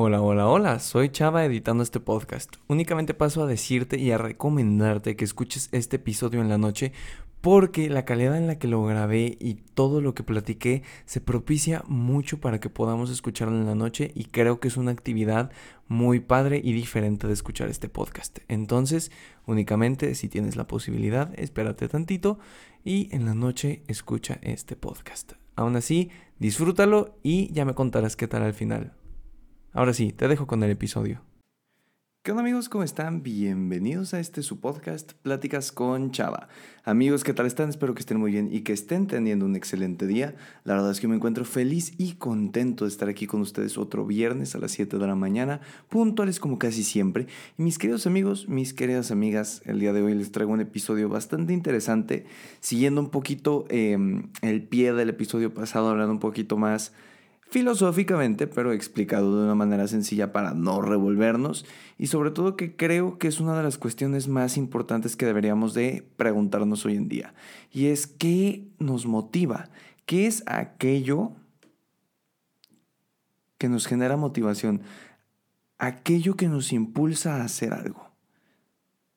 Hola, hola, hola, soy Chava editando este podcast. Únicamente paso a decirte y a recomendarte que escuches este episodio en la noche porque la calidad en la que lo grabé y todo lo que platiqué se propicia mucho para que podamos escucharlo en la noche y creo que es una actividad muy padre y diferente de escuchar este podcast. Entonces, únicamente si tienes la posibilidad, espérate tantito y en la noche escucha este podcast. Aún así, disfrútalo y ya me contarás qué tal al final. Ahora sí, te dejo con el episodio. ¿Qué onda amigos? ¿Cómo están? Bienvenidos a este su podcast Pláticas con Chava. Amigos, ¿qué tal están? Espero que estén muy bien y que estén teniendo un excelente día. La verdad es que me encuentro feliz y contento de estar aquí con ustedes otro viernes a las 7 de la mañana, puntuales como casi siempre. Y mis queridos amigos, mis queridas amigas, el día de hoy les traigo un episodio bastante interesante, siguiendo un poquito em, el pie del episodio pasado, hablando un poquito más filosóficamente, pero explicado de una manera sencilla para no revolvernos. Y sobre todo que creo que es una de las cuestiones más importantes que deberíamos de preguntarnos hoy en día. Y es qué nos motiva, qué es aquello que nos genera motivación, aquello que nos impulsa a hacer algo.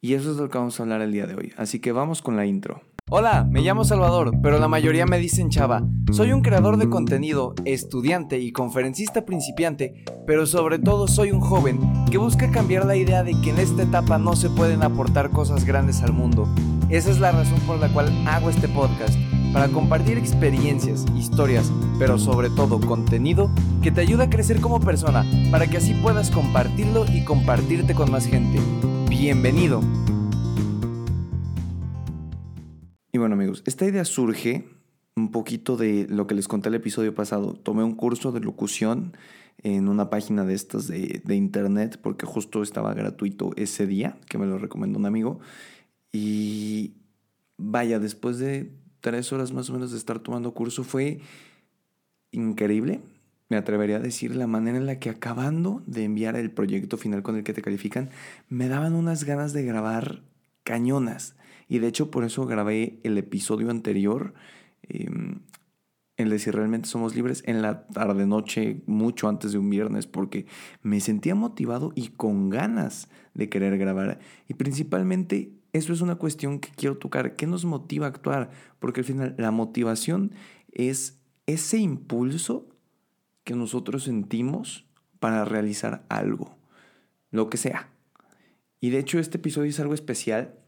Y eso es lo que vamos a hablar el día de hoy, así que vamos con la intro. Hola, me llamo Salvador, pero la mayoría me dicen Chava. Soy un creador de contenido, estudiante y conferencista principiante, pero sobre todo soy un joven que busca cambiar la idea de que en esta etapa no se pueden aportar cosas grandes al mundo. Esa es la razón por la cual hago este podcast, para compartir experiencias, historias, pero sobre todo contenido que te ayuda a crecer como persona, para que así puedas compartirlo y compartirte con más gente. Bienvenido. Y bueno amigos, esta idea surge un poquito de lo que les conté el episodio pasado. Tomé un curso de locución en una página de estas de, internet porque justo estaba gratuito ese día, que me lo recomendó un amigo. Y vaya, después de tres horas más o menos de estar tomando curso fue increíble. Me atrevería a decir la manera en la que acabando de enviar el proyecto final con el que te califican, me daban unas ganas de grabar cañonas. Y de hecho por eso grabé el episodio anterior, em, el de si realmente somos libres, en la tarde-noche, mucho antes de un viernes, porque me sentía motivado y con ganas de querer grabar. Y principalmente eso es una cuestión que quiero tocar. ¿Qué nos motiva a actuar? Porque al final la motivación es ese impulso que nosotros sentimos para realizar algo, lo que sea. Y de hecho este episodio es algo especial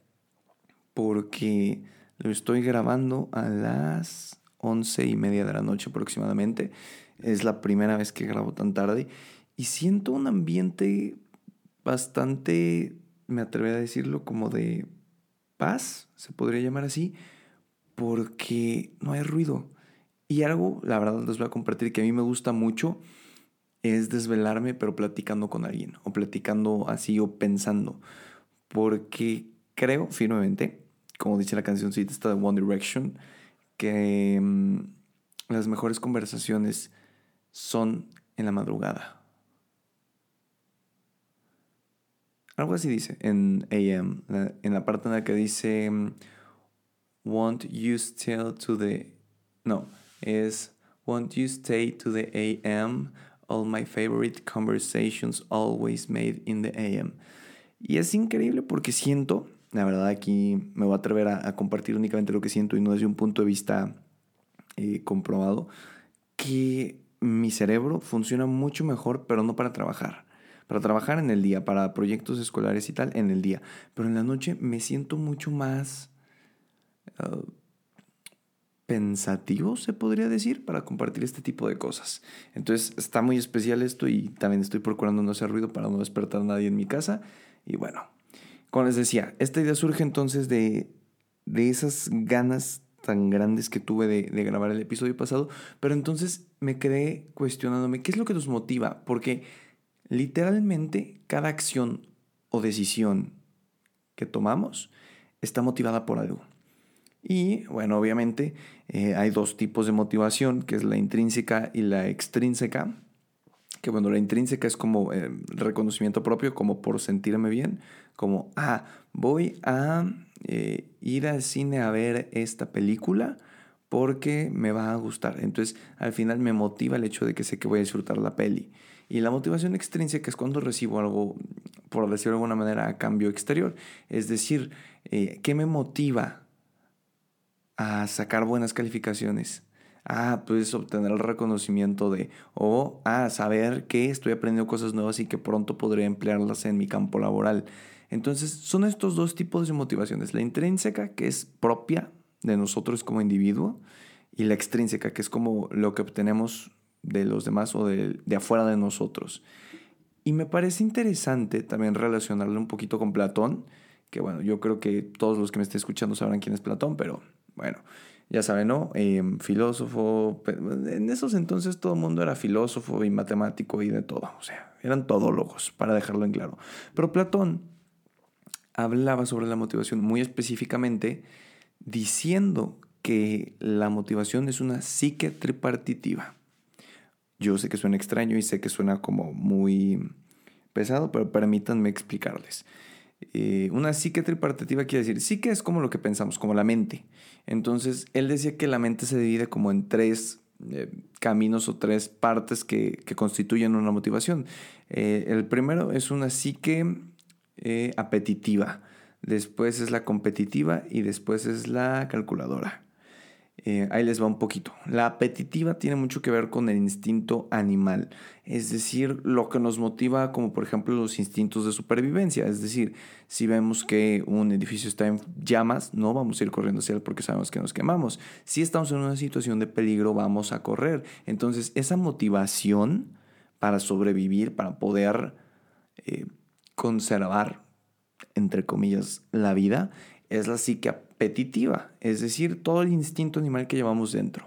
porque lo estoy grabando a las once y media de la noche aproximadamente. Es la primera vez que grabo tan tarde y siento un ambiente bastante, me atrevería a decirlo, como de paz, se podría llamar así, porque no hay ruido. Y algo, la verdad les voy a compartir que a mí me gusta mucho, es desvelarme pero platicando con alguien, o platicando así o pensando, porque creo firmemente como dice la cancióncita esta de One Direction, que mm, las mejores conversaciones son en la madrugada. Algo así dice en AM, en la parte en la que dice mm, Won't you stay to the no, es Won't you stay to the AM? All my favorite conversations always made in the AM. Y es increíble porque siento la verdad aquí me voy a atrever a, compartir únicamente lo que siento y no desde un punto de vista eh, comprobado, que mi cerebro funciona mucho mejor, pero no para trabajar. Para trabajar en el día, para proyectos escolares y tal, en el día. Pero en la noche me siento mucho más ah, pensativo, se podría decir, para compartir este tipo de cosas. Entonces está muy especial esto y también estoy procurando no hacer ruido para no despertar a nadie en mi casa. Y bueno, como les decía, esta idea surge entonces de, esas ganas tan grandes que tuve de, de, grabar el episodio pasado, pero entonces me quedé cuestionándome qué es lo que nos motiva, porque literalmente cada acción o decisión que tomamos está motivada por algo. Y bueno, obviamente eh, hay dos tipos de motivación, que es la intrínseca y la extrínseca que bueno, la intrínseca es como eh, reconocimiento propio, como por sentirme bien, como, ah, voy a eh, ir al cine a ver esta película porque me va a gustar. Entonces, al final me motiva el hecho de que sé que voy a disfrutar la peli. Y la motivación extrínseca es cuando recibo algo, por decirlo de alguna manera, a cambio exterior. Es decir, eh, ¿qué me motiva a sacar buenas calificaciones? Ah, pues obtener el reconocimiento de, o a saber que estoy aprendiendo cosas nuevas y que pronto podré emplearlas en mi campo laboral. Entonces, son estos dos tipos de motivaciones. La intrínseca, que es propia de nosotros como individuo, y la extrínseca, que es como lo que obtenemos de los demás o de, de afuera de nosotros. Y me parece interesante también relacionarlo un poquito con Platón, que bueno, yo creo que todos los que me estén escuchando sabrán quién es Platón, pero bueno, ya saben, ¿no? Em, filósofo, en esos entonces todo el mundo era filósofo y matemático y de todo, o sea, eran todólogos, para dejarlo en claro. Pero Platón hablaba sobre la motivación muy específicamente, diciendo que la motivación es una psique tripartitiva. Yo sé que suena extraño y sé que suena como muy pesado, pero permítanme explicarles. Eh, una psique tripartitiva quiere decir, psique es como lo que pensamos, como la mente. Entonces, él decía que la mente se divide como en tres eh, caminos o tres partes que, constituyen una motivación. Eh, el primero es una psique apetitiva, después es la competitiva y después es la calculadora. Eh, ahí les va un poquito. La apetitiva tiene mucho que ver con el instinto animal, es decir, lo que nos motiva como por ejemplo los instintos de supervivencia, es decir, si vemos que un edificio está en llamas, no vamos a ir corriendo hacia él porque sabemos que nos quemamos. Si estamos en una situación de peligro, vamos a correr. Entonces, esa motivación para sobrevivir, para poder eh, conservar, entre comillas, la vida, es la psique es decir, todo el instinto animal que llevamos dentro.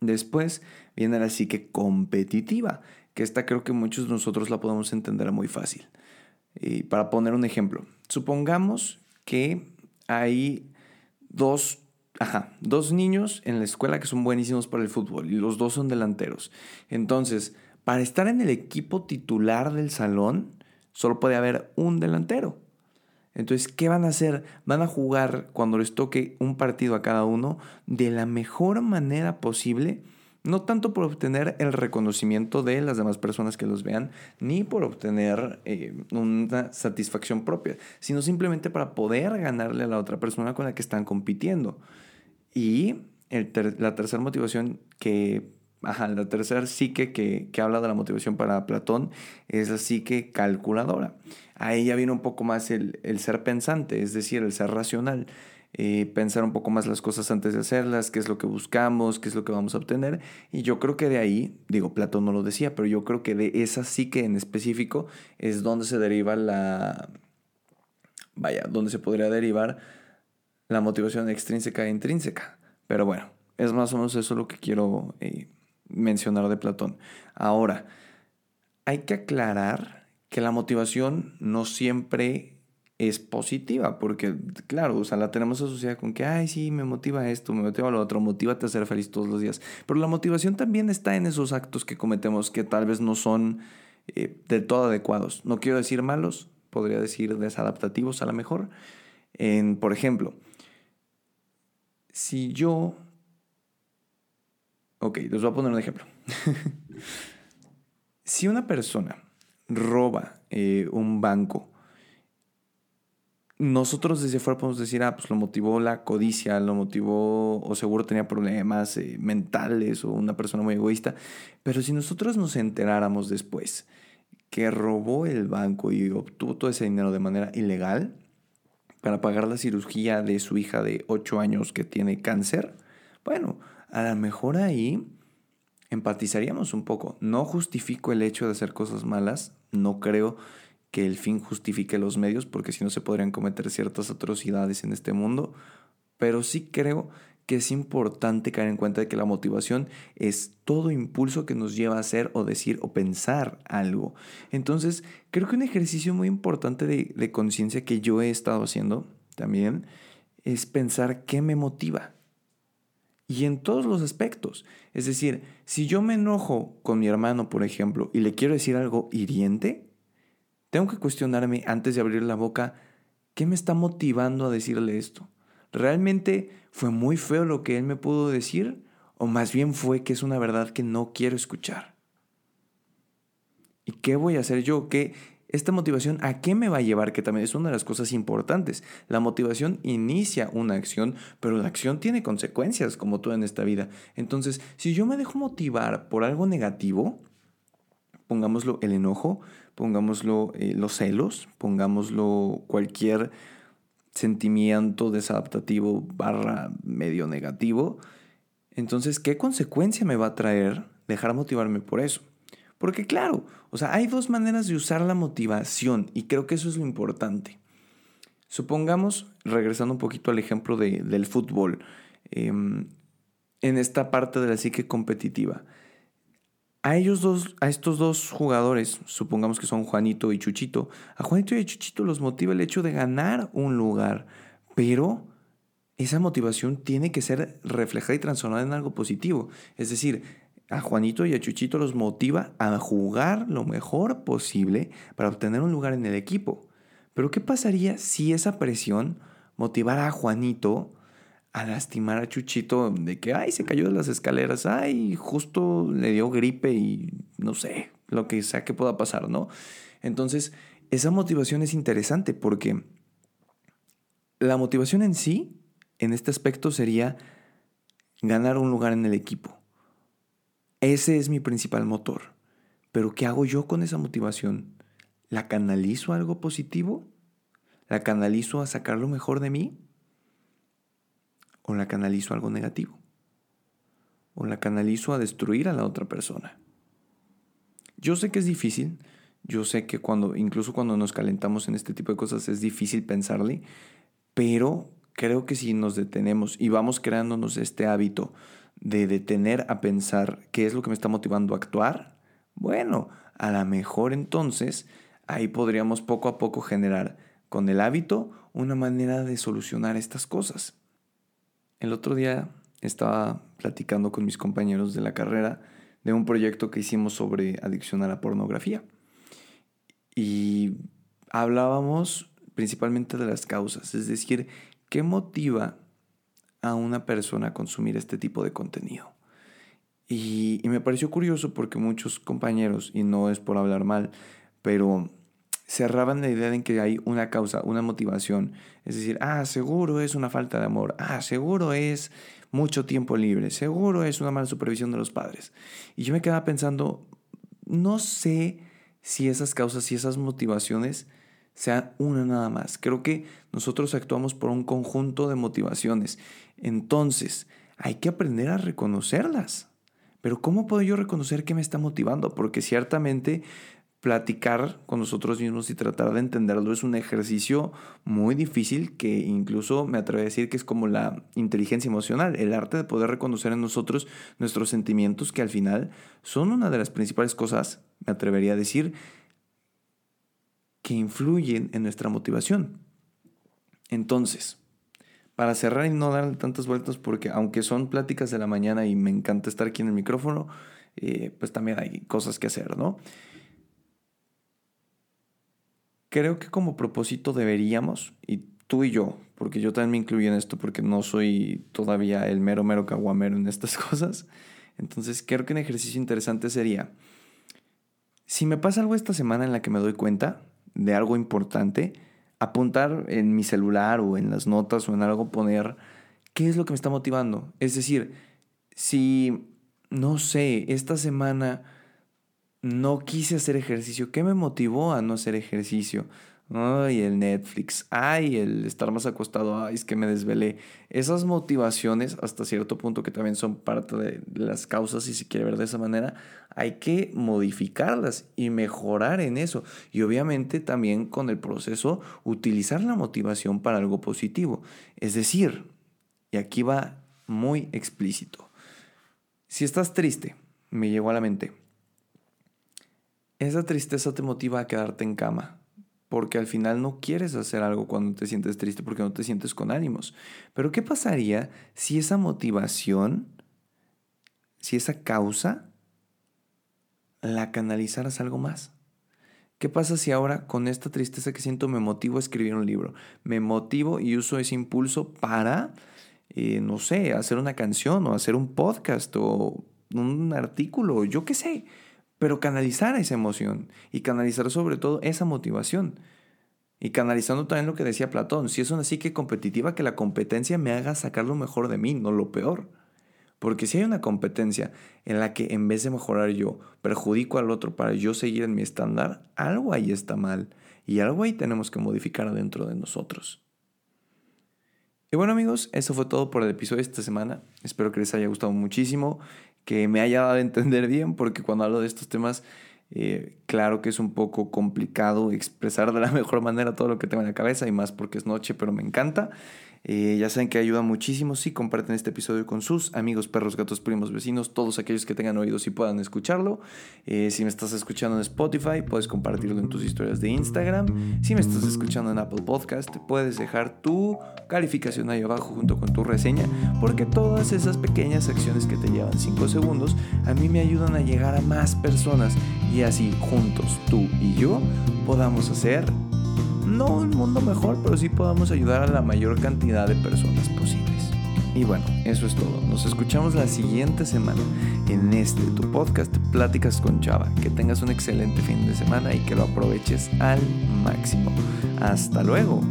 Después viene la psique competitiva, que esta creo que muchos de nosotros la podemos entender muy fácil. Y para poner un ejemplo, supongamos que hay dos, dos niños en la escuela que son buenísimos para el fútbol y los dos son delanteros. Entonces, para estar en el equipo titular del salón, solo puede haber un delantero. Entonces, ¿qué van a hacer? Van a jugar cuando les toque un partido a cada uno de la mejor manera posible, no tanto por obtener el reconocimiento de las demás personas que los vean, ni por obtener eh, una satisfacción propia, sino simplemente para poder ganarle a la otra persona con la que están compitiendo. Y la tercera motivación que Ajá, la tercera psique que, que habla de la motivación para Platón es la psique calculadora. Ahí ya viene un poco más el, ser pensante, es decir, el ser racional. Eh, pensar un poco más las cosas antes de hacerlas, qué es lo que buscamos, qué es lo que vamos a obtener. Y yo creo que de ahí, digo, Platón no lo decía, pero yo creo que de esa psique en específico es donde se deriva la... Vaya, donde se podría derivar la motivación extrínseca e intrínseca. Pero bueno, es más o menos eso lo que quiero eh, mencionar de Platón. Ahora, hay que aclarar que la motivación no siempre es positiva, porque claro, o sea, la tenemos asociada con que, ay, sí, me motiva esto, me motiva lo otro, motívate a ser feliz todos los días. Pero la motivación también está en esos actos que cometemos que tal vez no son eh, del todo adecuados. No quiero decir malos, podría decir desadaptativos a lo mejor. En, por ejemplo, si yo Ok, les voy a poner un ejemplo. si una persona roba eh, un banco, nosotros desde fuera podemos decir, ah, pues lo motivó la codicia, lo motivó, o seguro tenía problemas eh, mentales, o una persona muy egoísta. Pero si nosotros nos enteráramos después que robó el banco y obtuvo todo ese dinero de manera ilegal para pagar la cirugía de su hija de 8 años que tiene cáncer, bueno, a lo mejor ahí empatizaríamos un poco. No justifico el hecho de hacer cosas malas, no creo que el fin justifique los medios, porque si no se podrían cometer ciertas atrocidades en este mundo, pero sí creo que es importante caer en cuenta de que la motivación es todo impulso que nos lleva a hacer o decir o pensar algo. Entonces, creo que un ejercicio muy importante de, de conciencia que yo he estado haciendo también es pensar qué me motiva y en todos los aspectos. Es decir, si yo me enojo con mi hermano, por ejemplo, y le quiero decir algo hiriente, tengo que cuestionarme antes de abrir la boca, ¿qué me está motivando a decirle esto? ¿Realmente fue muy feo lo que él me pudo decir? ¿O más bien fue que es una verdad que no quiero escuchar? ¿Y qué voy a hacer yo? ¿Qué, esta motivación a qué me va a llevar? Que también es una de las cosas importantes. La motivación inicia una acción, pero la acción tiene consecuencias, como todo en esta vida. Entonces, si yo me dejo motivar por algo negativo, pongámoslo el enojo, pongámoslo eh, los celos, pongámoslo cualquier sentimiento desadaptativo barra medio negativo, entonces, ¿qué consecuencia me va a traer dejar motivarme por eso? Porque claro, o sea, hay dos maneras de usar la motivación y creo que eso es lo importante. Supongamos, regresando un poquito al ejemplo del fútbol, em, en esta parte de la psique competitiva. A ellos dos, a estos dos jugadores, supongamos que son Juanito y Chuchito, a Juanito y a Chuchito los motiva el hecho de ganar un lugar, pero esa motivación tiene que ser reflejada y transformada en algo positivo. Es decir, a Juanito y a Chuchito los motiva a jugar lo mejor posible para obtener un lugar en el equipo. Pero ¿qué pasaría si esa presión motivara a Juanito a lastimar a Chuchito de que, ay, se cayó de las escaleras, ay, justo le dio gripe y no sé, lo que sea que pueda pasar, ¿no? Entonces, esa motivación es interesante porque la motivación en sí, en este aspecto, sería ganar un lugar en el equipo. Ese es mi principal motor. Pero ¿qué hago yo con esa motivación? ¿La canalizo a algo positivo? ¿La canalizo a sacar lo mejor de mí? ¿O la canalizo a algo negativo? ¿O la canalizo a destruir a la otra persona? Yo sé que es difícil, yo sé que cuando, incluso cuando nos calentamos en este tipo de cosas es difícil pensarle, pero creo que si nos detenemos y vamos creándonos este hábito de detener a pensar qué es lo que me está motivando a actuar, bueno, a lo mejor entonces ahí podríamos poco a poco generar con el hábito una manera de solucionar estas cosas. El otro día estaba platicando con mis compañeros de la carrera de un proyecto que hicimos sobre adicción a la pornografía. Y hablábamos principalmente de las causas, es decir, qué motiva a una persona consumir este tipo de contenido. Y, me pareció curioso porque muchos compañeros, y no es por hablar mal, pero cerraban la idea de que hay una causa, una motivación. Es decir, ah, seguro es una falta de amor, ah, seguro es mucho tiempo libre, seguro es una mala supervisión de los padres. Y yo me quedaba pensando, no sé si esas causas y esas motivaciones sea una nada más. Creo que nosotros actuamos por un conjunto de motivaciones. Entonces, hay que aprender a reconocerlas. Pero ¿cómo puedo yo reconocer qué me está motivando? Porque ciertamente platicar con nosotros mismos y tratar de entenderlo es un ejercicio muy difícil que incluso me atrevo a decir que es como la inteligencia emocional, el arte de poder reconocer en nosotros nuestros sentimientos que al final son una de las principales cosas, me atrevería a decir, que influyen en nuestra motivación. Entonces, para cerrar y no dar tantas vueltas, porque aunque son pláticas de la mañana y me encanta estar aquí en el micrófono, eh, pues también hay cosas que hacer, ¿no? Creo que como propósito deberíamos, y tú y yo, porque yo también me incluyo en esto porque no soy todavía el mero mero caguamero en estas cosas, entonces creo que un ejercicio interesante sería, si me pasa algo esta semana en la que me doy cuenta, de algo importante, apuntar en mi celular o en las notas o en algo, poner qué es lo que me está motivando. Es decir, si, no sé, esta semana no quise hacer ejercicio, ¿qué me motivó a no hacer ejercicio? Ay, el Netflix. Ay, el estar más acostado. Ay, es que me desvelé. Esas motivaciones, hasta cierto punto, que también son parte de las causas, si se quiere ver de esa manera, hay que modificarlas y mejorar en eso. Y obviamente también con el proceso, utilizar la motivación para algo positivo. Es decir, y aquí va muy explícito. Si estás triste, me llegó a la mente. Esa tristeza te motiva a quedarte en cama porque al final no quieres hacer algo cuando te sientes triste porque no te sientes con ánimos. Pero ¿qué pasaría si esa motivación, si esa causa, la canalizaras algo más? ¿Qué pasa si ahora con esta tristeza que siento me motivo a escribir un libro? Me motivo y uso ese impulso para, eh, no sé, hacer una canción o hacer un podcast o un artículo, yo qué sé pero canalizar esa emoción y canalizar sobre todo esa motivación. Y canalizando también lo que decía Platón, si es una psique competitiva, que la competencia me haga sacar lo mejor de mí, no lo peor. Porque si hay una competencia en la que en vez de mejorar yo, perjudico al otro para yo seguir en mi estándar, algo ahí está mal y algo ahí tenemos que modificar dentro de nosotros. Y bueno amigos, eso fue todo por el episodio de esta semana. Espero que les haya gustado muchísimo, que me haya dado a entender bien, porque cuando hablo de estos temas eh, claro que es un poco complicado expresar de la mejor manera todo lo que tengo en la cabeza y más porque es noche, pero me encanta. Eh, ya saben que ayuda muchísimo si comparten este episodio con sus amigos, perros, gatos, primos, vecinos, todos aquellos que tengan oídos y puedan escucharlo. Eh, si me estás escuchando en Spotify, puedes compartirlo en tus historias de Instagram. Si me estás escuchando en Apple Podcast, puedes dejar tu calificación ahí abajo junto con tu reseña, porque todas esas pequeñas acciones que te llevan 5 segundos a mí me ayudan a llegar a más personas y así juntos, tú y yo, podamos hacer no un mundo mejor, pero sí podamos ayudar a la mayor cantidad de personas posibles. Y bueno, eso es todo. Nos escuchamos la siguiente semana en este, tu podcast Pláticas con Chava. Que tengas un excelente fin de semana y que lo aproveches al máximo. Hasta luego.